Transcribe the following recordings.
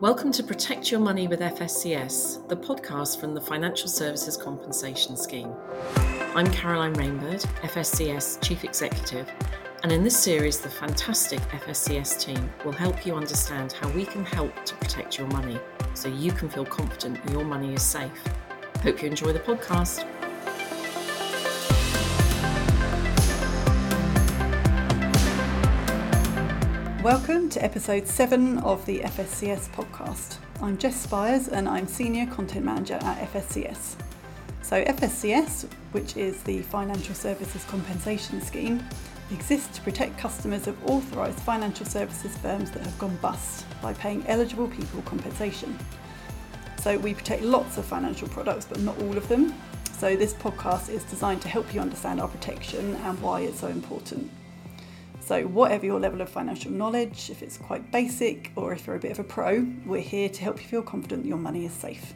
Welcome to Protect Your Money with FSCS, the podcast from the Financial Services Compensation Scheme. I'm Caroline Rainbird, FSCS Chief Executive, and in this series, the fantastic FSCS team will help you understand how we can help to protect your money so you can feel confident your money is safe. Hope you enjoy the podcast. Welcome to episode 7 of the FSCS podcast. I'm Jess Spires and I'm Senior Content Manager at FSCS. So, FSCS, which is the Financial Services Compensation Scheme, exists to protect customers of authorised financial services firms that have gone bust by paying eligible people compensation. So, we protect lots of financial products, but not all of them. So, this podcast is designed to help you understand our protection and why it's so important. So, whatever your level of financial knowledge, if it's quite basic or if you're a bit of a pro, we're here to help you feel confident that your money is safe.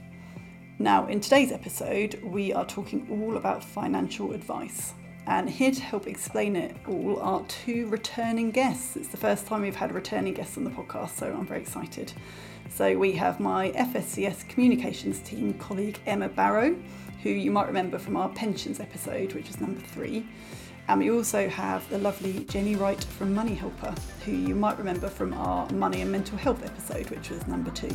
Now, in today's episode, we are talking all about financial advice. And here to help explain it all are two returning guests. It's the first time we've had returning guests on the podcast, so I'm very excited. So, we have my FSCS communications team colleague Emma Barrow, who you might remember from our pensions episode, which was number three. And we also have the lovely Jenny Wright from Money Helper, who you might remember from our money and mental health episode, which was number two.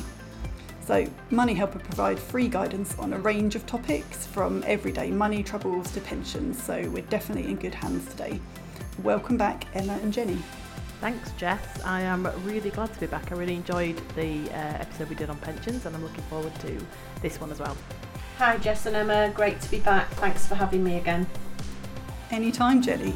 So, Money Helper provide free guidance on a range of topics from everyday money troubles to pensions, so we're definitely in good hands today. Welcome back, Emma and Jenny. Thanks, Jess. I am really glad to be back. I really enjoyed the uh, episode we did on pensions, and I'm looking forward to this one as well. Hi, Jess and Emma. Great to be back. Thanks for having me again. Anytime, Jenny.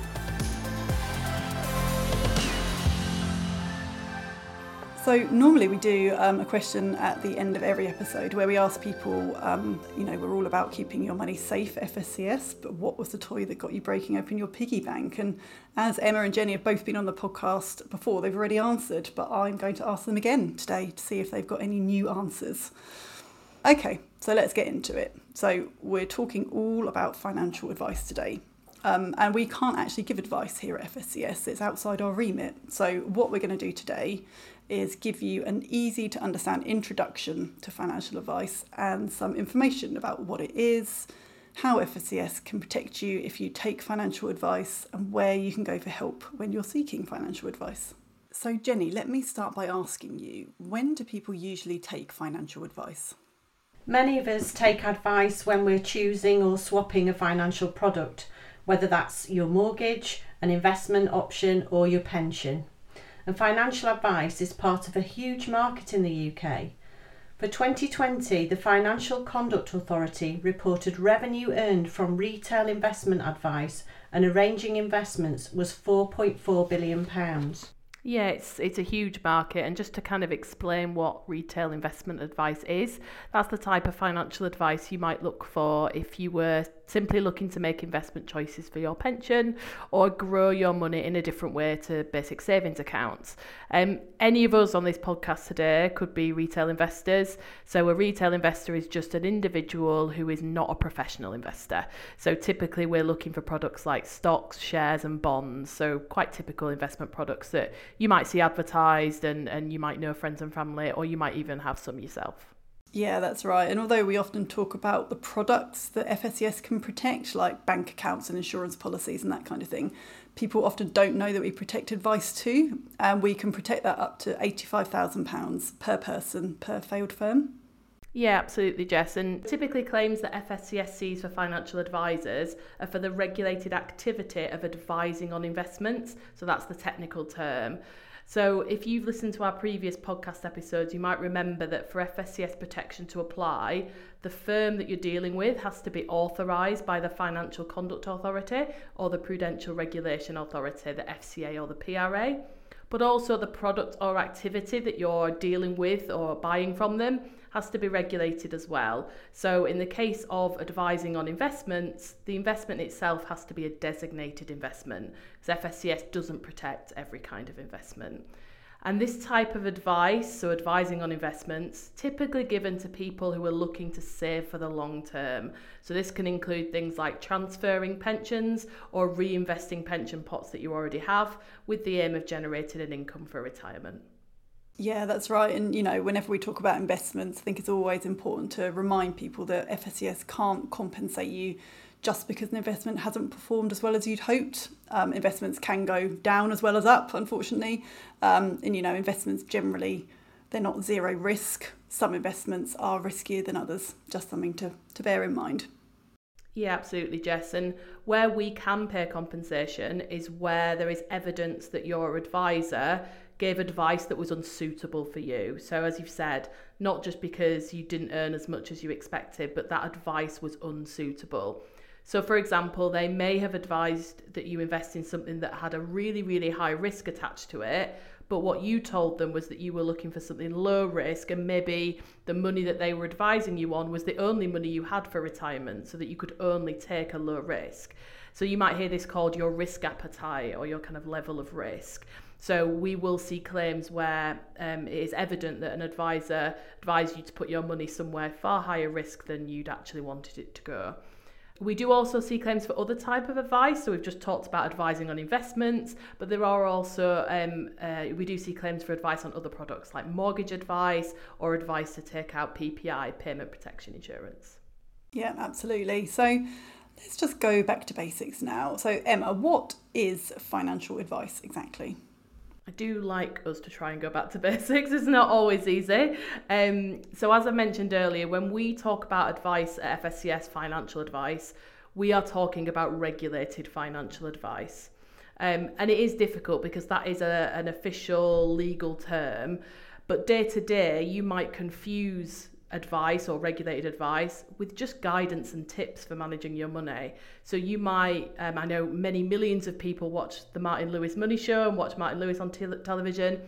So normally we do um, a question at the end of every episode where we ask people, um, you know, we're all about keeping your money safe, FSCS, but what was the toy that got you breaking open your piggy bank? And as Emma and Jenny have both been on the podcast before, they've already answered, but I'm going to ask them again today to see if they've got any new answers. Okay, so let's get into it. So we're talking all about financial advice today. Um, and we can't actually give advice here at FSCS, it's outside our remit. So, what we're going to do today is give you an easy to understand introduction to financial advice and some information about what it is, how FSCS can protect you if you take financial advice, and where you can go for help when you're seeking financial advice. So, Jenny, let me start by asking you when do people usually take financial advice? Many of us take advice when we're choosing or swapping a financial product whether that's your mortgage, an investment option, or your pension. And financial advice is part of a huge market in the UK. For 2020, the Financial Conduct Authority reported revenue earned from retail investment advice and arranging investments was 4.4 billion pounds. Yeah, it's it's a huge market, and just to kind of explain what retail investment advice is, that's the type of financial advice you might look for if you were simply looking to make investment choices for your pension or grow your money in a different way to basic savings accounts. Um, any of us on this podcast today could be retail investors. So, a retail investor is just an individual who is not a professional investor. So, typically, we're looking for products like stocks, shares, and bonds. So, quite typical investment products that you might see advertised and, and you might know friends and family, or you might even have some yourself. Yeah, that's right. And although we often talk about the products that FSCS can protect, like bank accounts and insurance policies and that kind of thing, people often don't know that we protect advice too. And we can protect that up to £85,000 per person per failed firm. Yeah, absolutely, Jess. And typically, claims that FSCS sees for financial advisors are for the regulated activity of advising on investments. So that's the technical term. So, if you've listened to our previous podcast episodes, you might remember that for FSCS protection to apply, the firm that you're dealing with has to be authorised by the Financial Conduct Authority or the Prudential Regulation Authority, the FCA or the PRA. But also, the product or activity that you're dealing with or buying from them has to be regulated as well. So, in the case of advising on investments, the investment itself has to be a designated investment because FSCS doesn't protect every kind of investment. And this type of advice, so advising on investments, typically given to people who are looking to save for the long term. So this can include things like transferring pensions or reinvesting pension pots that you already have with the aim of generating an income for retirement. Yeah, that's right. And, you know, whenever we talk about investments, I think it's always important to remind people that FSCS can't compensate you just because an investment hasn't performed as well as you'd hoped. Um, investments can go down as well as up, unfortunately. Um, and, you know, investments generally, they're not zero risk. Some investments are riskier than others. Just something to, to bear in mind. Yeah, absolutely, Jess. And where we can pay compensation is where there is evidence that your advisor gave advice that was unsuitable for you. So, as you've said, not just because you didn't earn as much as you expected, but that advice was unsuitable. So, for example, they may have advised that you invest in something that had a really, really high risk attached to it, but what you told them was that you were looking for something low risk, and maybe the money that they were advising you on was the only money you had for retirement, so that you could only take a low risk. So, you might hear this called your risk appetite or your kind of level of risk. So we will see claims where um, it is evident that an advisor advised you to put your money somewhere far higher risk than you'd actually wanted it to go. We do also see claims for other type of advice. So we've just talked about advising on investments, but there are also um, uh, we do see claims for advice on other products like mortgage advice or advice to take out PPI, payment protection insurance. Yeah, absolutely. So let's just go back to basics now. So Emma, what is financial advice exactly? I do like us to try and go back to basics. It's not always easy. Um, so, as I mentioned earlier, when we talk about advice at FSCS financial advice, we are talking about regulated financial advice. Um, and it is difficult because that is a, an official legal term. But day to day, you might confuse advice or regulated advice with just guidance and tips for managing your money. So you might, um, I know many millions of people watch the Martin Lewis Money Show and watch Martin Lewis on te- television.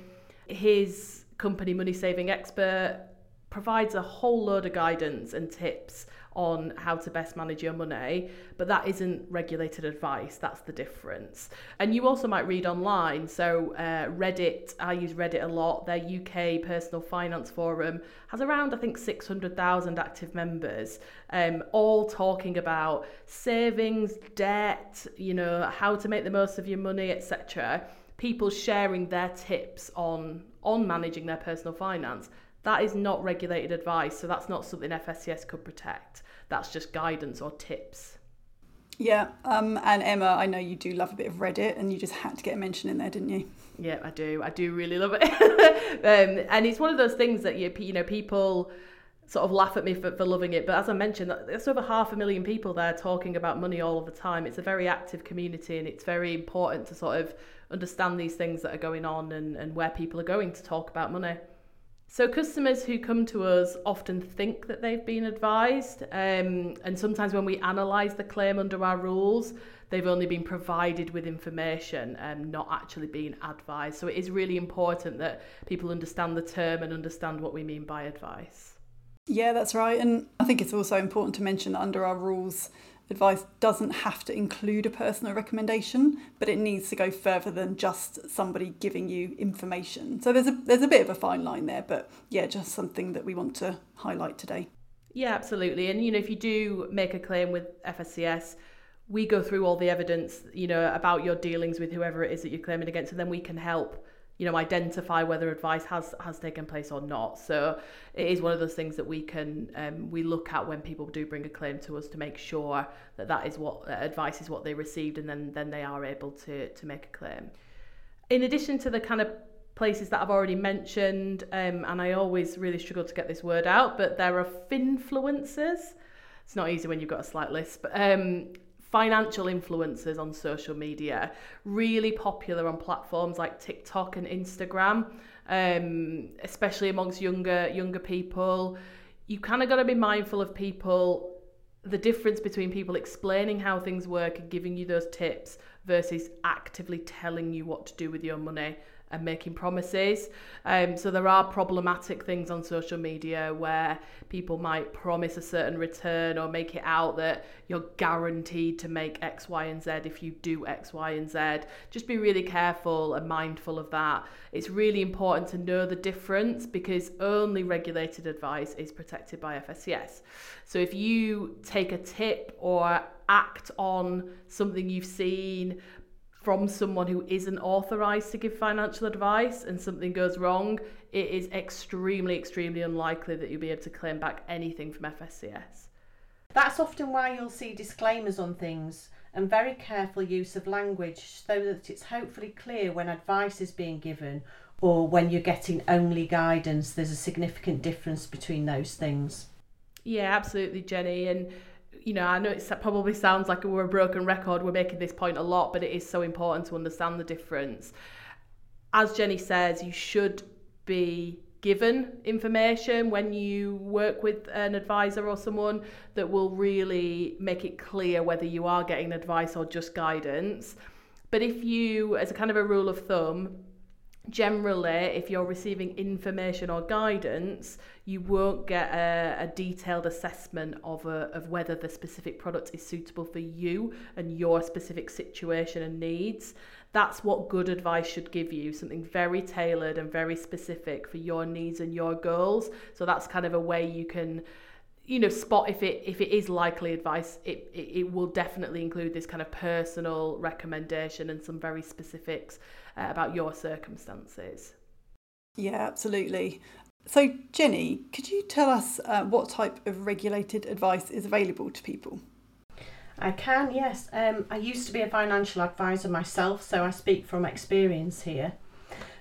His company, Money Saving Expert, provides a whole load of guidance and tips on how to best manage your money, but that isn't regulated advice. That's the difference. And you also might read online. So, uh, Reddit, I use Reddit a lot. Their UK personal finance forum has around, I think, 600,000 active members, um, all talking about savings, debt, you know, how to make the most of your money, etc. People sharing their tips on on managing their personal finance that is not regulated advice, so that's not something FSCS could protect. That's just guidance or tips. Yeah, um, and Emma, I know you do love a bit of Reddit, and you just had to get a mention in there, didn't you? Yeah, I do. I do really love it, um, and it's one of those things that you you know people sort of laugh at me for, for loving it. But as I mentioned, there's over half a million people there talking about money all of the time. It's a very active community, and it's very important to sort of understand these things that are going on and, and where people are going to talk about money. So customers who come to us often think that they've been advised, um, and sometimes when we analyse the claim under our rules, they've only been provided with information and not actually been advised. So it is really important that people understand the term and understand what we mean by advice. Yeah, that's right. And I think it's also important to mention that under our rules, advice doesn't have to include a personal recommendation, but it needs to go further than just somebody giving you information. So there's a there's a bit of a fine line there, but yeah, just something that we want to highlight today. Yeah, absolutely. And you know, if you do make a claim with FSCS, we go through all the evidence, you know, about your dealings with whoever it is that you're claiming against, and then we can help you know identify whether advice has has taken place or not. So it is one of those things that we can um, we look at when people do bring a claim to us to make sure that that is what uh, advice is what they received and then then they are able to to make a claim. In addition to the kind of places that I've already mentioned um, and I always really struggle to get this word out but there are finfluencers it's not easy when you've got a slight lisp. Um, financial influencers on social media, really popular on platforms like TikTok and Instagram, um, especially amongst younger younger people. You kind of got to be mindful of people, the difference between people explaining how things work and giving you those tips versus actively telling you what to do with your money and making promises. Um, so there are problematic things on social media where people might promise a certain return or make it out that you're guaranteed to make X, Y, and Z if you do X, Y, and Z. Just be really careful and mindful of that. It's really important to know the difference because only regulated advice is protected by FSCS. So if you take a tip or act on something you've seen from someone who isn't authorized to give financial advice and something goes wrong, it is extremely, extremely unlikely that you'll be able to claim back anything from FSCS. That's often why you'll see disclaimers on things and very careful use of language so that it's hopefully clear when advice is being given or when you're getting only guidance. There's a significant difference between those things. Yeah, absolutely, Jenny. And you know, I know it probably sounds like we're a broken record. We're making this point a lot, but it is so important to understand the difference. As Jenny says, you should be given information when you work with an advisor or someone that will really make it clear whether you are getting advice or just guidance. But if you, as a kind of a rule of thumb, generally, if you're receiving information or guidance, you won't get a, a detailed assessment of, a, of whether the specific product is suitable for you and your specific situation and needs. That's what good advice should give you something very tailored and very specific for your needs and your goals. So that's kind of a way you can you know spot if it if it is likely advice it, it it will definitely include this kind of personal recommendation and some very specifics uh, about your circumstances yeah absolutely so jenny could you tell us uh, what type of regulated advice is available to people I can, yes. Um, I used to be a financial advisor myself, so I speak from experience here.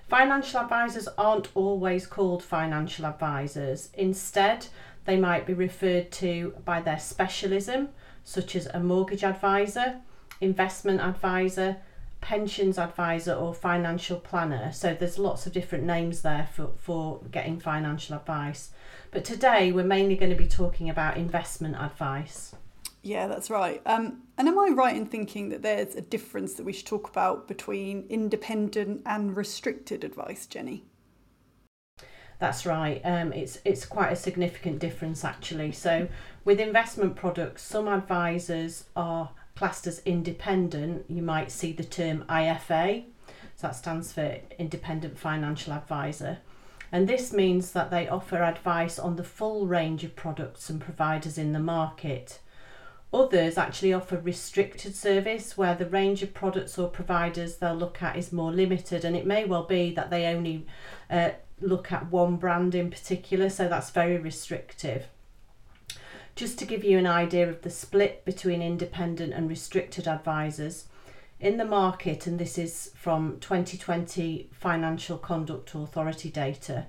Financial advisors aren't always called financial advisors. Instead, they might be referred to by their specialism, such as a mortgage advisor, investment advisor, pensions advisor, or financial planner. So there's lots of different names there for, for getting financial advice. But today we're mainly going to be talking about investment advice. Yeah, that's right. Um, and am I right in thinking that there's a difference that we should talk about between independent and restricted advice, Jenny? That's right. Um, it's it's quite a significant difference actually. So with investment products, some advisors are classed as independent. You might see the term IFA. So that stands for Independent Financial Advisor. And this means that they offer advice on the full range of products and providers in the market. Others actually offer restricted service where the range of products or providers they'll look at is more limited, and it may well be that they only uh, look at one brand in particular, so that's very restrictive. Just to give you an idea of the split between independent and restricted advisors, in the market, and this is from 2020 Financial Conduct Authority data,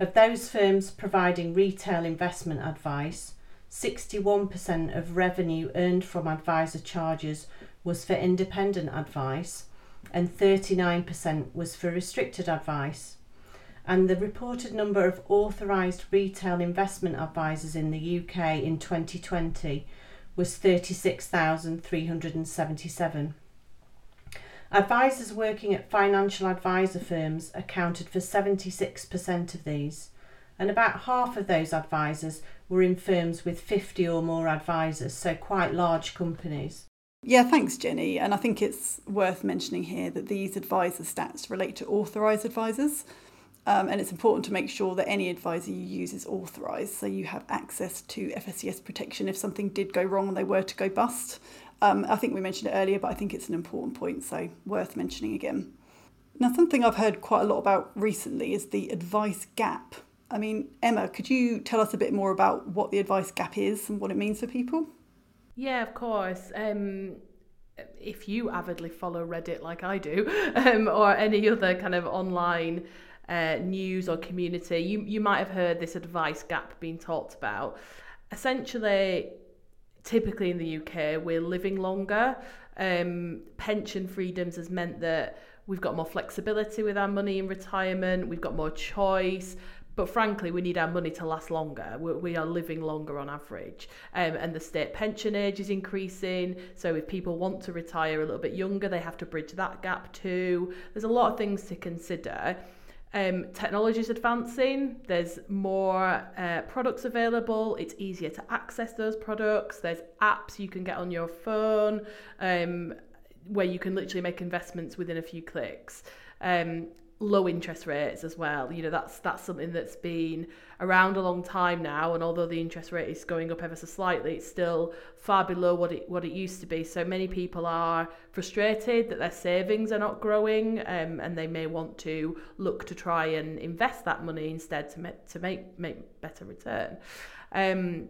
of those firms providing retail investment advice, 61% of revenue earned from advisor charges was for independent advice, and 39% was for restricted advice and the reported number of authorised retail investment advisors in the UK in 2020 was 36,377. Advisors working at financial advisor firms accounted for 76% of these, and about half of those advisors were in firms with 50 or more advisors, so quite large companies. Yeah, thanks, Jenny. And I think it's worth mentioning here that these advisor stats relate to authorised advisors. Um, and it's important to make sure that any advisor you use is authorised so you have access to FSCS protection if something did go wrong and they were to go bust. Um, I think we mentioned it earlier, but I think it's an important point, so worth mentioning again. Now, something I've heard quite a lot about recently is the advice gap. I mean, Emma, could you tell us a bit more about what the advice gap is and what it means for people? Yeah, of course. Um, if you avidly follow Reddit like I do, um, or any other kind of online uh, news or community, you, you might have heard this advice gap being talked about. Essentially, typically in the UK, we're living longer. Um, pension freedoms has meant that we've got more flexibility with our money in retirement, we've got more choice. But frankly, we need our money to last longer. We, we are living longer on average. Um, and the state pension age is increasing. So if people want to retire a little bit younger, they have to bridge that gap too. There's a lot of things to consider. Um, technology is advancing. There's more uh, products available. It's easier to access those products. There's apps you can get on your phone um, where you can literally make investments within a few clicks. Um, low interest rates as well. You know, that's that's something that's been around a long time now, and although the interest rate is going up ever so slightly, it's still far below what it what it used to be. So many people are frustrated that their savings are not growing, um, and they may want to look to try and invest that money instead to make to make make better return. Um,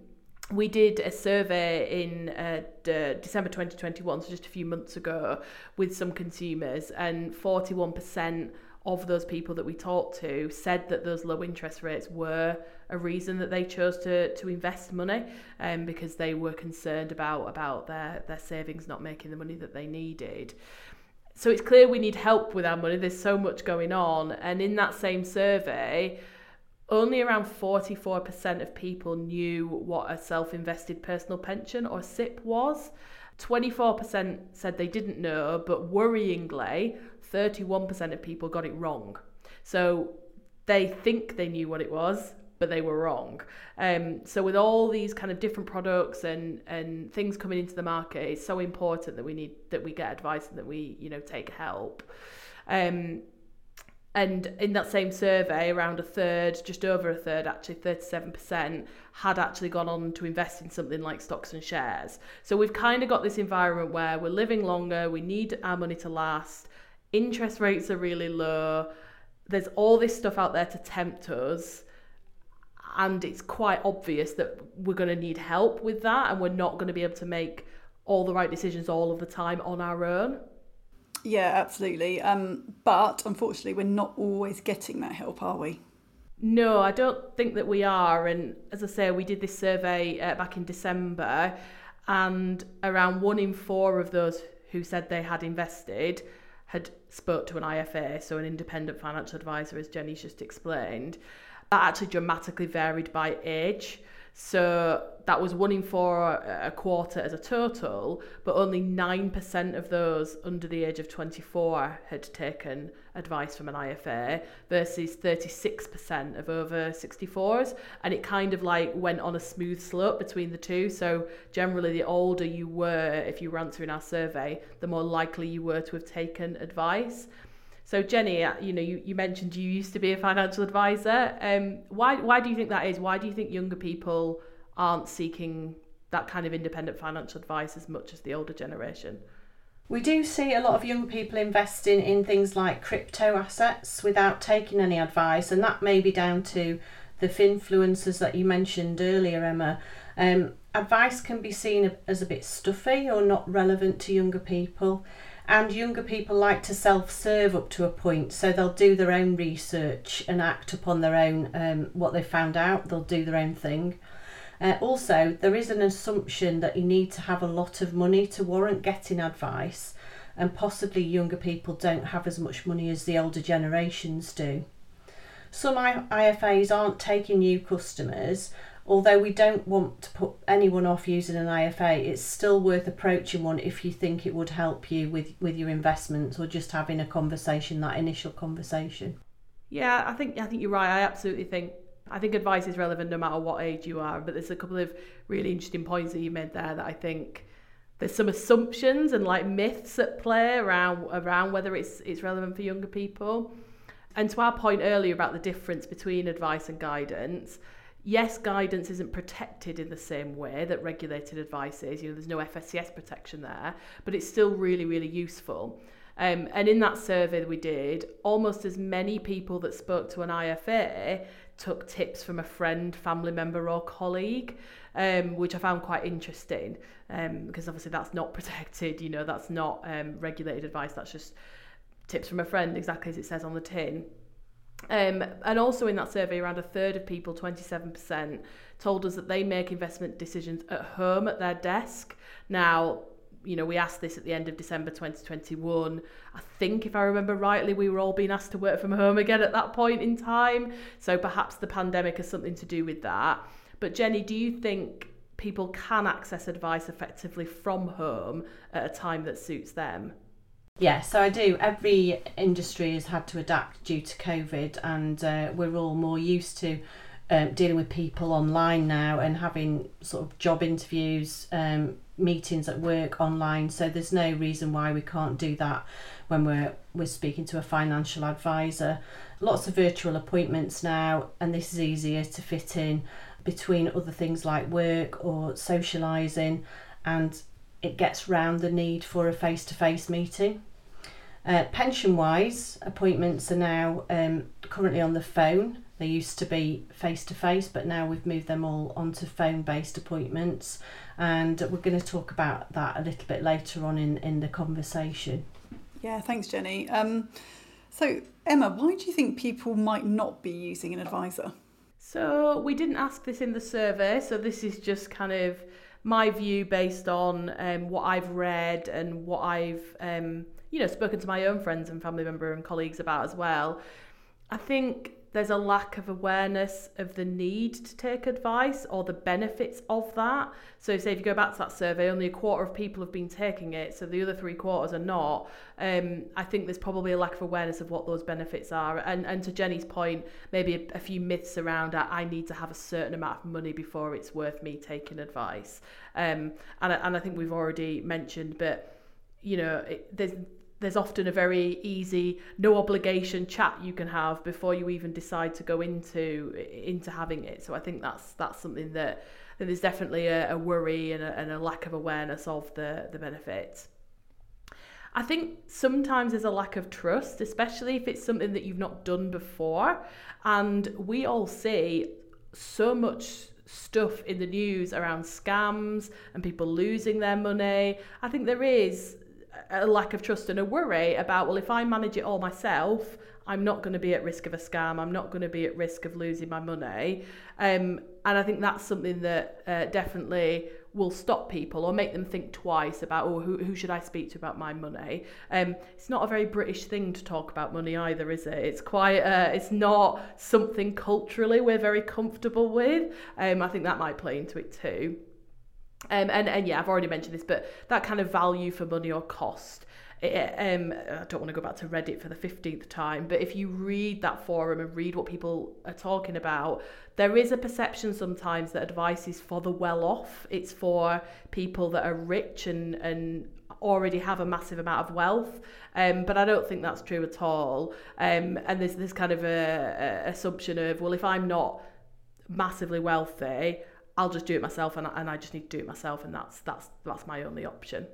we did a survey in uh, December 2021, so just a few months ago, with some consumers, and 41% of those people that we talked to said that those low interest rates were a reason that they chose to to invest money um, because they were concerned about about their their savings not making the money that they needed. So it's clear we need help with our money. There's so much going on. And in that same survey only around 44% of people knew what a self-invested personal pension or SIPP was. 24% said they didn't know but worryingly 31% of people got it wrong. So they think they knew what it was, but they were wrong. Um, so with all these kind of different products and and things coming into the market, it's so important that we need that we get advice and that we you know take help. Um, and in that same survey, around a third, just over a third, actually 37%, had actually gone on to invest in something like stocks and shares. So we've kind of got this environment where we're living longer, we need our money to last, interest rates are really low. There's all this stuff out there to tempt us. And it's quite obvious that we're going to need help with that, and we're not going to be able to make all the right decisions all of the time on our own. Yeah, absolutely. Um, but unfortunately, we're not always getting that help, are we? No, I don't think that we are. And as I say, we did this survey uh, back in December, and around one in four of those who said they had invested had spoke to an IFA, so an independent financial advisor, as Jenny's just explained. That actually dramatically varied by age. So that was one in four uh, a quarter as a total, but only 9% of those under the age of 24 had taken advice from an IFA versus 36% of over 64s. And it kind of like went on a smooth slope between the two. So generally, the older you were, if you were answering our survey, the more likely you were to have taken advice. So Jenny, uh, you know, you, you mentioned you used to be a financial advisor. Um, why why do you think that is? Why do you think younger people aren't seeking that kind of independent financial advice as much as the older generation? We do see a lot of young people investing in things like crypto assets without taking any advice, and that may be down to the finfluencers that you mentioned earlier, Emma. Um, advice can be seen as a bit stuffy or not relevant to younger people and younger people like to self-serve up to a point so they'll do their own research and act upon their own um, what they found out. They'll do their own thing. Uh, also there is an assumption that you need to have a lot of money to warrant getting advice and possibly younger people don't have as much money as the older generations do. Some IFAs aren't taking new customers although we don't want to put anyone off using an IFA, it's still worth approaching one if you think it would help you with, with your investments or just having a conversation, that initial conversation. Yeah, I think I think you're right. I absolutely think I think advice is relevant no matter what age you are. But there's a couple of really interesting points that you made there that I think there's some assumptions and like myths at play around around whether it's it's relevant for younger people. And to our point earlier about the difference between advice and guidance, yes, guidance isn't protected in the same way that regulated advice is. You know, there's no FSCS protection there, but it's still really, really useful. Um, and in that survey that we did, almost as many people that spoke to an IFA took tips from a friend, family member, or colleague, um, which I found quite interesting um, because obviously that's not protected. You know, that's not um, regulated advice. That's just tips from a friend, exactly as it says on the tin. Um, and also in that survey, around a third of people, 27%, told us that they make investment decisions at home at their desk. Now, you know, we asked this at the end of December 2021. I think, if I remember rightly, we were all being asked to work from home again at that point in time. So perhaps the pandemic has something to do with that. But Jenny, do you think people can access advice effectively from home at a time that suits them? Yeah, so I do. Every industry has had to adapt due to COVID, and uh, we're all more used to um, dealing with people online now and having sort of job interviews, um, meetings at work online. So there's no reason why we can't do that when we're we're speaking to a financial advisor. Lots of virtual appointments now, and this is easier to fit in between other things like work or socialising, and it gets round the need for a face to face meeting. Uh, pension wise, appointments are now um, currently on the phone. They used to be face to face, but now we've moved them all onto phone based appointments. And we're going to talk about that a little bit later on in, in the conversation. Yeah, thanks, Jenny. Um, so, Emma, why do you think people might not be using an advisor? So, we didn't ask this in the survey, so this is just kind of my view based on um, what I've read and what I've um, you know spoken to my own friends and family member and colleagues about as well. I think there's a lack of awareness of the need to take advice or the benefits of that. So, say if you go back to that survey, only a quarter of people have been taking it, so the other three quarters are not. Um, I think there's probably a lack of awareness of what those benefits are. And, and to Jenny's point, maybe a, a few myths around I need to have a certain amount of money before it's worth me taking advice. Um, and, and I think we've already mentioned, but you know, it, there's there's often a very easy no obligation chat you can have before you even decide to go into into having it so i think that's that's something that, there's definitely a, a worry and a, and a lack of awareness of the the benefits I think sometimes there's a lack of trust, especially if it's something that you've not done before. And we all see so much stuff in the news around scams and people losing their money. I think there is a lack of trust and a worry about, well, if I manage it all myself, I'm not going to be at risk of a scam. I'm not going to be at risk of losing my money. Um, and I think that's something that uh, definitely will stop people or make them think twice about, oh, who, who should I speak to about my money? Um, it's not a very British thing to talk about money either, is it? It's quite, uh, it's not something culturally we're very comfortable with. Um, I think that might play into it too. Um, and, and yeah, I've already mentioned this, but that kind of value for money or cost. It, um, I don't want to go back to Reddit for the 15th time, but if you read that forum and read what people are talking about, there is a perception sometimes that advice is for the well off. It's for people that are rich and, and already have a massive amount of wealth. Um, but I don't think that's true at all. Um, and there's this kind of a, a assumption of, well, if I'm not massively wealthy, I'll just do it myself and I, and I just need to do it myself and that's that's that's my only option.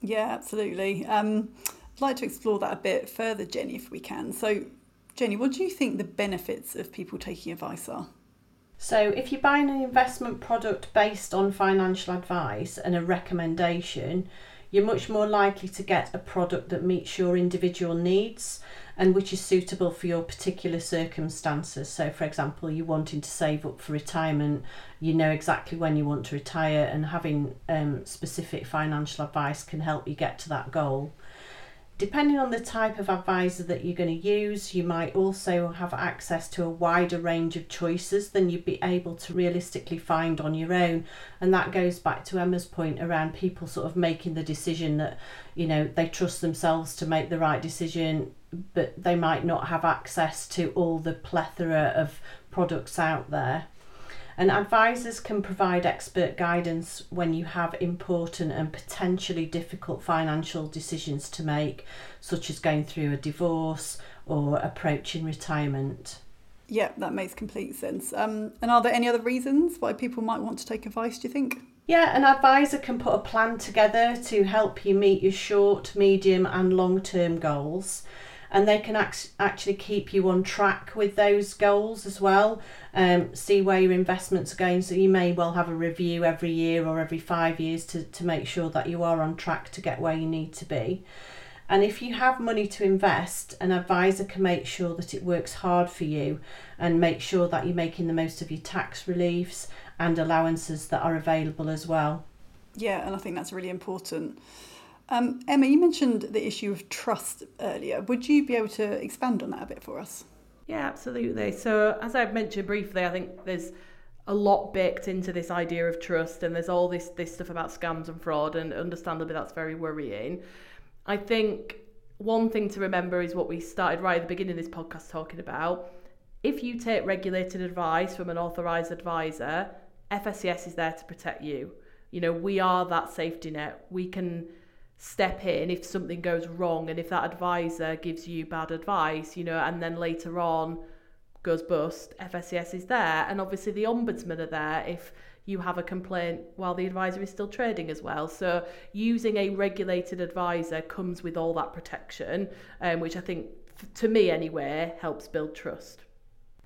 Yeah, absolutely. Um, I'd like to explore that a bit further, Jenny, if we can. So, Jenny, what do you think the benefits of people taking advice are? So, if you're buying an investment product based on financial advice and a recommendation, you're much more likely to get a product that meets your individual needs and which is suitable for your particular circumstances. So, for example, you're wanting to save up for retirement, you know exactly when you want to retire, and having um, specific financial advice can help you get to that goal. Depending on the type of advisor that you're going to use, you might also have access to a wider range of choices than you'd be able to realistically find on your own. And that goes back to Emma's point around people sort of making the decision that, you know, they trust themselves to make the right decision, but they might not have access to all the plethora of products out there. And advisors can provide expert guidance when you have important and potentially difficult financial decisions to make, such as going through a divorce or approaching retirement. Yeah, that makes complete sense. Um, and are there any other reasons why people might want to take advice, do you think? Yeah, an advisor can put a plan together to help you meet your short, medium, and long term goals and they can act- actually keep you on track with those goals as well. Um, see where your investments are going. So you may well have a review every year or every five years to, to make sure that you are on track to get where you need to be. And if you have money to invest, an advisor can make sure that it works hard for you and make sure that you're making the most of your tax reliefs and allowances that are available as well. Yeah, and I think that's really important. Um, Emma, you mentioned the issue of trust earlier. Would you be able to expand on that a bit for us? Yeah, absolutely. So, as I've mentioned briefly, I think there's a lot baked into this idea of trust, and there's all this this stuff about scams and fraud, and understandably, that's very worrying. I think one thing to remember is what we started right at the beginning of this podcast talking about. If you take regulated advice from an authorised advisor, FSCS is there to protect you. You know, we are that safety net. We can step in if something goes wrong and if that advisor gives you bad advice, you know, and then later on goes bust, FSCS is there. And obviously the ombudsman are there if you have a complaint while the advisor is still trading as well. So using a regulated advisor comes with all that protection, um, which I think, to me anyway, helps build trust.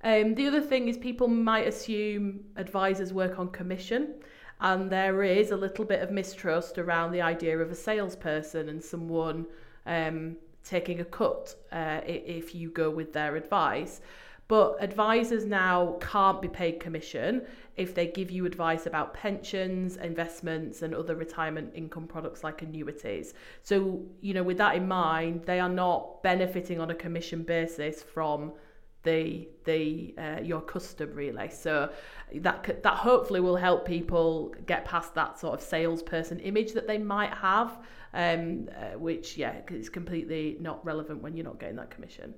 Um, the other thing is people might assume advisors work on commission, and there is a little bit of mistrust around the idea of a salesperson and someone um, taking a cut uh, if you go with their advice. But advisors now can't be paid commission if they give you advice about pensions, investments, and other retirement income products like annuities. So, you know, with that in mind, they are not benefiting on a commission basis from the the uh, your custom really. So that that hopefully will help people get past that sort of salesperson image that they might have um uh, which yeah is completely not relevant when you're not getting that commission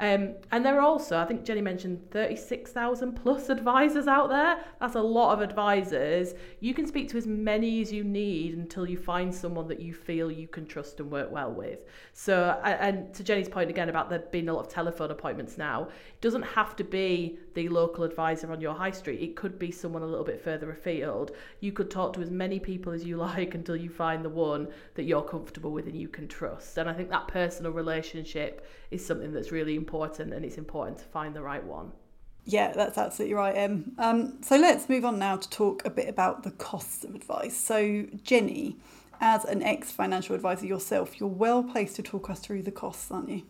um, and there are also, I think Jenny mentioned 36,000 plus advisors out there. That's a lot of advisors. You can speak to as many as you need until you find someone that you feel you can trust and work well with. So, and to Jenny's point again about there being a lot of telephone appointments now, it doesn't have to be the local advisor on your high street. It could be someone a little bit further afield. You could talk to as many people as you like until you find the one that you're comfortable with and you can trust. And I think that personal relationship is something that's really important and it's important to find the right one. Yeah, that's absolutely right, Em. Um, so let's move on now to talk a bit about the costs of advice. So, Jenny, as an ex financial advisor yourself, you're well placed to talk us through the costs, aren't you?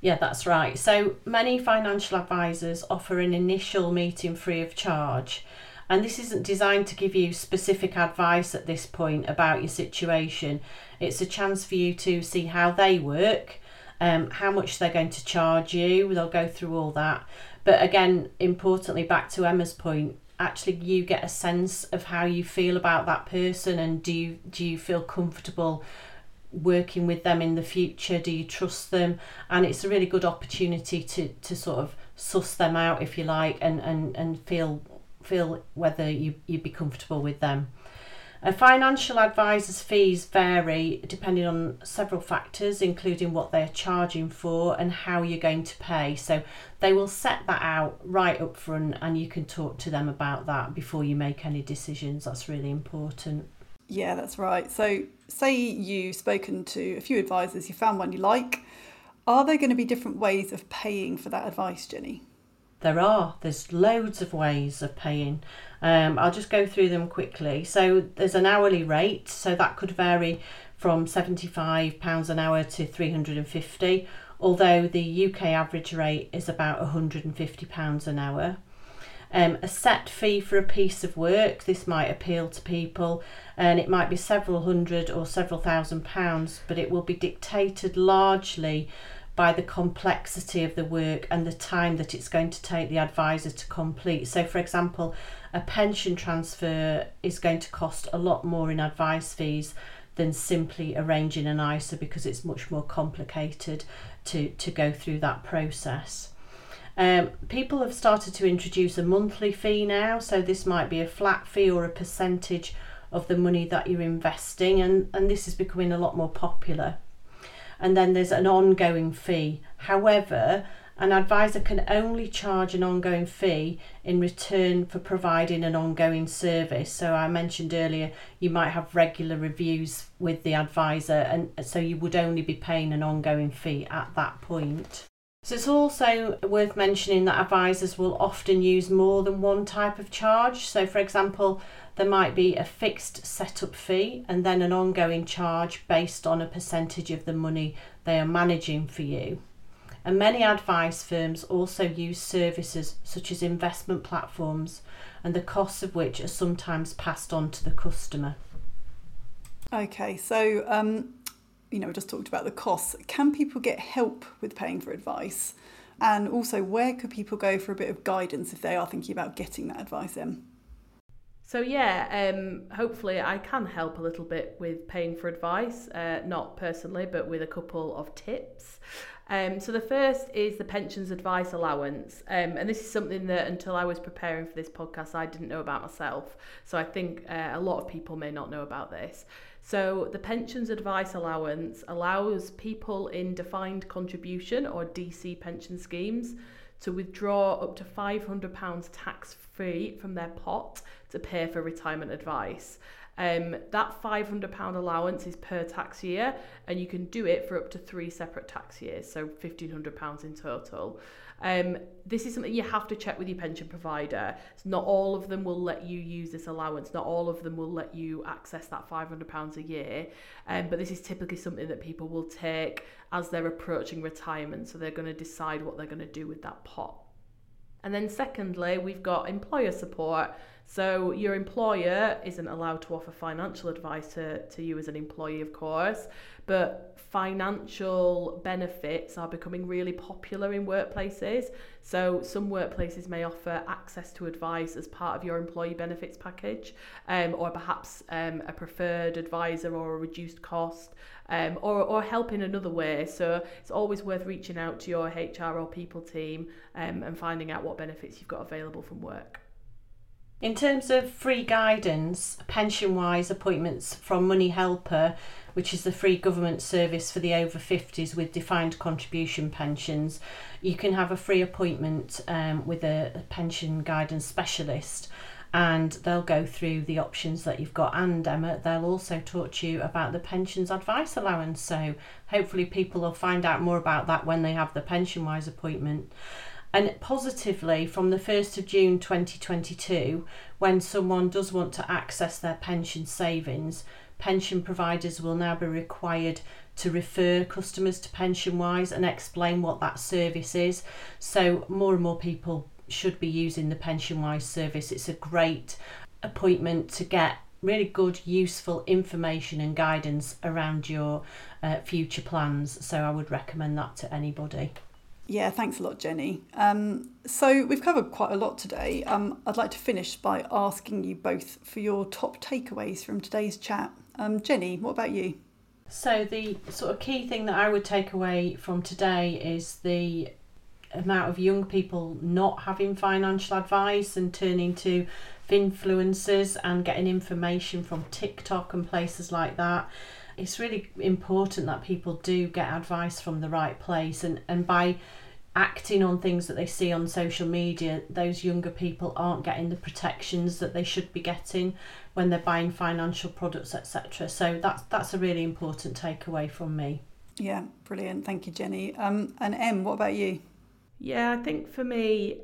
Yeah, that's right. So, many financial advisors offer an initial meeting free of charge. And this isn't designed to give you specific advice at this point about your situation. It's a chance for you to see how they work um, how much they're going to charge you. They'll go through all that. But again, importantly, back to Emma's point, actually you get a sense of how you feel about that person and do you do you feel comfortable working with them in the future do you trust them and it's a really good opportunity to to sort of suss them out if you like and and and feel feel whether you you'd be comfortable with them a financial advisor's fees vary depending on several factors, including what they're charging for and how you're going to pay. So they will set that out right up front and you can talk to them about that before you make any decisions. That's really important. Yeah, that's right. So, say you've spoken to a few advisors, you found one you like. Are there going to be different ways of paying for that advice, Jenny? There are. There's loads of ways of paying. Um, I'll just go through them quickly. So there's an hourly rate, so that could vary from £75 an hour to 350 although the UK average rate is about £150 an hour. Um, a set fee for a piece of work, this might appeal to people, and it might be several hundred or several thousand pounds, but it will be dictated largely by the complexity of the work and the time that it's going to take the advisor to complete. So, for example, a pension transfer is going to cost a lot more in advice fees than simply arranging an ISA because it's much more complicated to, to go through that process. Um, people have started to introduce a monthly fee now, so this might be a flat fee or a percentage of the money that you're investing, and, and this is becoming a lot more popular and then there's an ongoing fee. However, an advisor can only charge an ongoing fee in return for providing an ongoing service. So, I mentioned earlier, you might have regular reviews with the advisor, and so you would only be paying an ongoing fee at that point. So, it's also worth mentioning that advisors will often use more than one type of charge. So, for example, there might be a fixed setup fee and then an ongoing charge based on a percentage of the money they are managing for you. And many advice firms also use services such as investment platforms, and the costs of which are sometimes passed on to the customer. Okay, so um, you know, we just talked about the costs. Can people get help with paying for advice? And also, where could people go for a bit of guidance if they are thinking about getting that advice in? So yeah, um, hopefully I can help a little bit with paying for advice, uh, not personally, but with a couple of tips. Um, so the first is the pensions advice allowance, um, and this is something that until I was preparing for this podcast, I didn't know about myself. So I think uh, a lot of people may not know about this. So the pensions advice allowance allows people in defined contribution or DC pension schemes to withdraw up to £500 tax free from their pot to pay for retirement advice. Um, that £500 allowance is per tax year, and you can do it for up to three separate tax years, so £1,500 in total. Um, this is something you have to check with your pension provider. So not all of them will let you use this allowance. Not all of them will let you access that £500 a year. Um, but this is typically something that people will take as they're approaching retirement. So they're going to decide what they're going to do with that pot. And then secondly, we've got employer support. So your employer isn't allowed to offer financial advice to, to you as an employee, of course, but financial benefits are becoming really popular in workplaces. So some workplaces may offer access to advice as part of your employee benefits package, um, or perhaps um, a preferred advisor or a reduced cost, um, or, or help in another way. So it's always worth reaching out to your HR or people team um, and finding out what benefits you've got available from work. In terms of free guidance, Pension Wise appointments from Money Helper, which is the free government service for the over 50s with defined contribution pensions, you can have a free appointment um, with a, a pension guidance specialist and they'll go through the options that you've got. And Emma they'll also talk to you about the pensions advice allowance. So hopefully people will find out more about that when they have the Pension Wise appointment and positively, from the 1st of June 2022, when someone does want to access their pension savings, pension providers will now be required to refer customers to Pension Wise and explain what that service is. So, more and more people should be using the Pension Wise service. It's a great appointment to get really good, useful information and guidance around your uh, future plans. So, I would recommend that to anybody. Yeah, thanks a lot, Jenny. Um, so we've covered quite a lot today. Um, I'd like to finish by asking you both for your top takeaways from today's chat. Um, Jenny, what about you? So the sort of key thing that I would take away from today is the amount of young people not having financial advice and turning to influencers and getting information from TikTok and places like that. It's really important that people do get advice from the right place and, and by acting on things that they see on social media, those younger people aren't getting the protections that they should be getting when they're buying financial products, etc. So that's that's a really important takeaway from me. Yeah, brilliant. Thank you, Jenny. Um, and Em, what about you? Yeah, I think for me,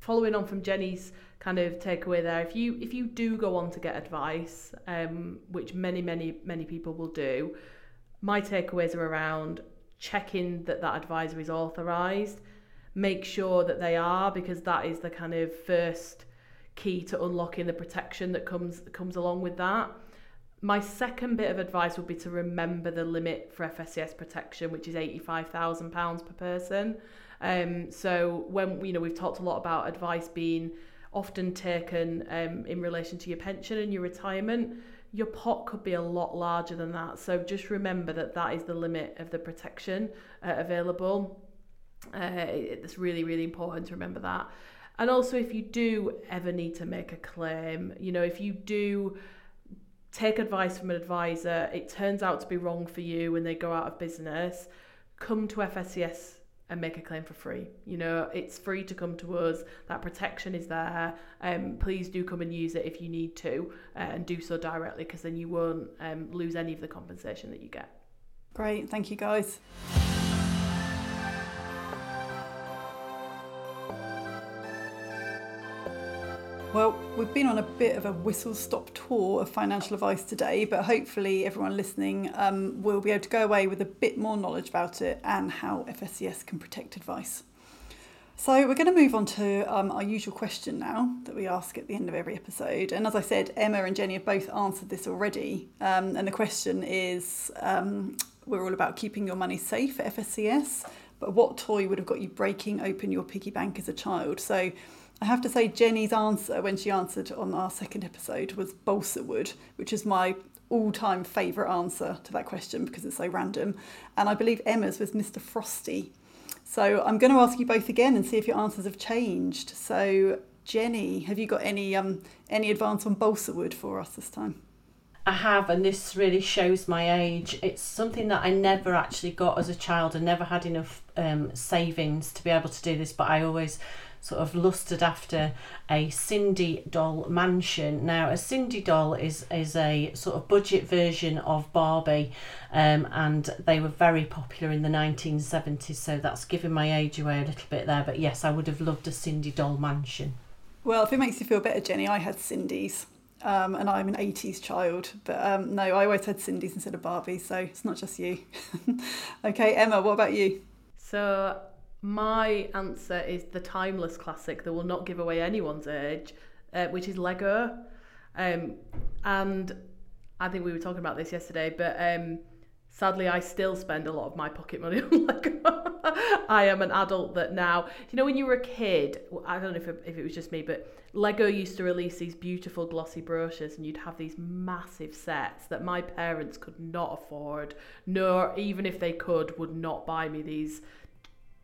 following on from Jenny's kind of takeaway there, if you if you do go on to get advice, um, which many many many people will do, my takeaways are around checking that that advisor is authorized make sure that they are because that is the kind of first key to unlocking the protection that comes comes along with that. My second bit of advice would be to remember the limit for FSCS protection, which is £85,000 per person. Um, so when you know we've talked a lot about advice being often taken um, in relation to your pension and your retirement, your pot could be a lot larger than that. So just remember that that is the limit of the protection uh, available. Uh, it's really, really important to remember that. And also, if you do ever need to make a claim, you know, if you do take advice from an advisor, it turns out to be wrong for you and they go out of business, come to FSCS and make a claim for free. You know, it's free to come to us. That protection is there. Um, please do come and use it if you need to, uh, and do so directly because then you won't um, lose any of the compensation that you get. Great, thank you, guys. Well, we've been on a bit of a whistle stop tour of financial advice today, but hopefully everyone listening um, will be able to go away with a bit more knowledge about it and how FSCS can protect advice. So we're going to move on to um, our usual question now that we ask at the end of every episode. And as I said, Emma and Jenny have both answered this already. Um, and the question is, um, we're all about keeping your money safe at FSCS, but what toy would have got you breaking open your piggy bank as a child? So I have to say, Jenny's answer when she answered on our second episode was balsa wood, which is my all time favourite answer to that question because it's so random. And I believe Emma's was Mr. Frosty. So I'm going to ask you both again and see if your answers have changed. So Jenny, have you got any um, any advance on balsa wood for us this time? I have, and this really shows my age. It's something that I never actually got as a child. I never had enough um, savings to be able to do this, but I always sort of lusted after a Sindy doll mansion. Now, a Sindy doll is is a sort of budget version of Barbie, um, and they were very popular in the 1970s. So that's giving my age away a little bit there. But yes, I would have loved a Sindy doll mansion. Well, if it makes you feel better, Jenny, I had Sindy's. Um, and I'm an 80s child, but um, no, I always had Sindy's instead of Barbie, so it's not just you. okay, Emma, what about you? So my answer is the timeless classic that will not give away anyone's age, uh, which is Lego. Um, and I think we were talking about this yesterday, but um, sadly, I still spend a lot of my pocket money on Lego. I am an adult that now, you know, when you were a kid, I don't know if it, if it was just me, but Lego used to release these beautiful glossy brochures, and you'd have these massive sets that my parents could not afford, nor even if they could, would not buy me these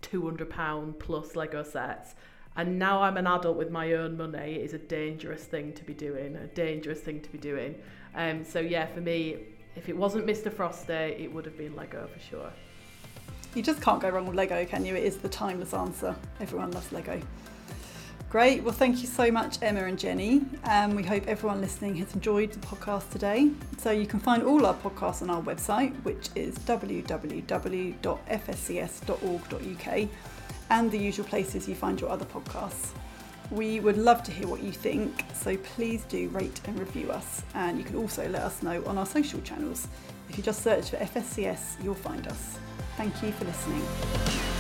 £200 plus Lego sets. And now I'm an adult with my own money. It is a dangerous thing to be doing, a dangerous thing to be doing. Um, so, yeah, for me, if it wasn't Mr. Frosty, it would have been Lego for sure. You just can't go wrong with Lego, can you? It is the timeless answer. Everyone loves Lego. Great. Well, thank you so much, Emma and Jenny. Um, we hope everyone listening has enjoyed the podcast today. So you can find all our podcasts on our website, which is www.fscs.org.uk, and the usual places you find your other podcasts. We would love to hear what you think, so please do rate and review us. And you can also let us know on our social channels. If you just search for FSCS, you'll find us. Thank you for listening.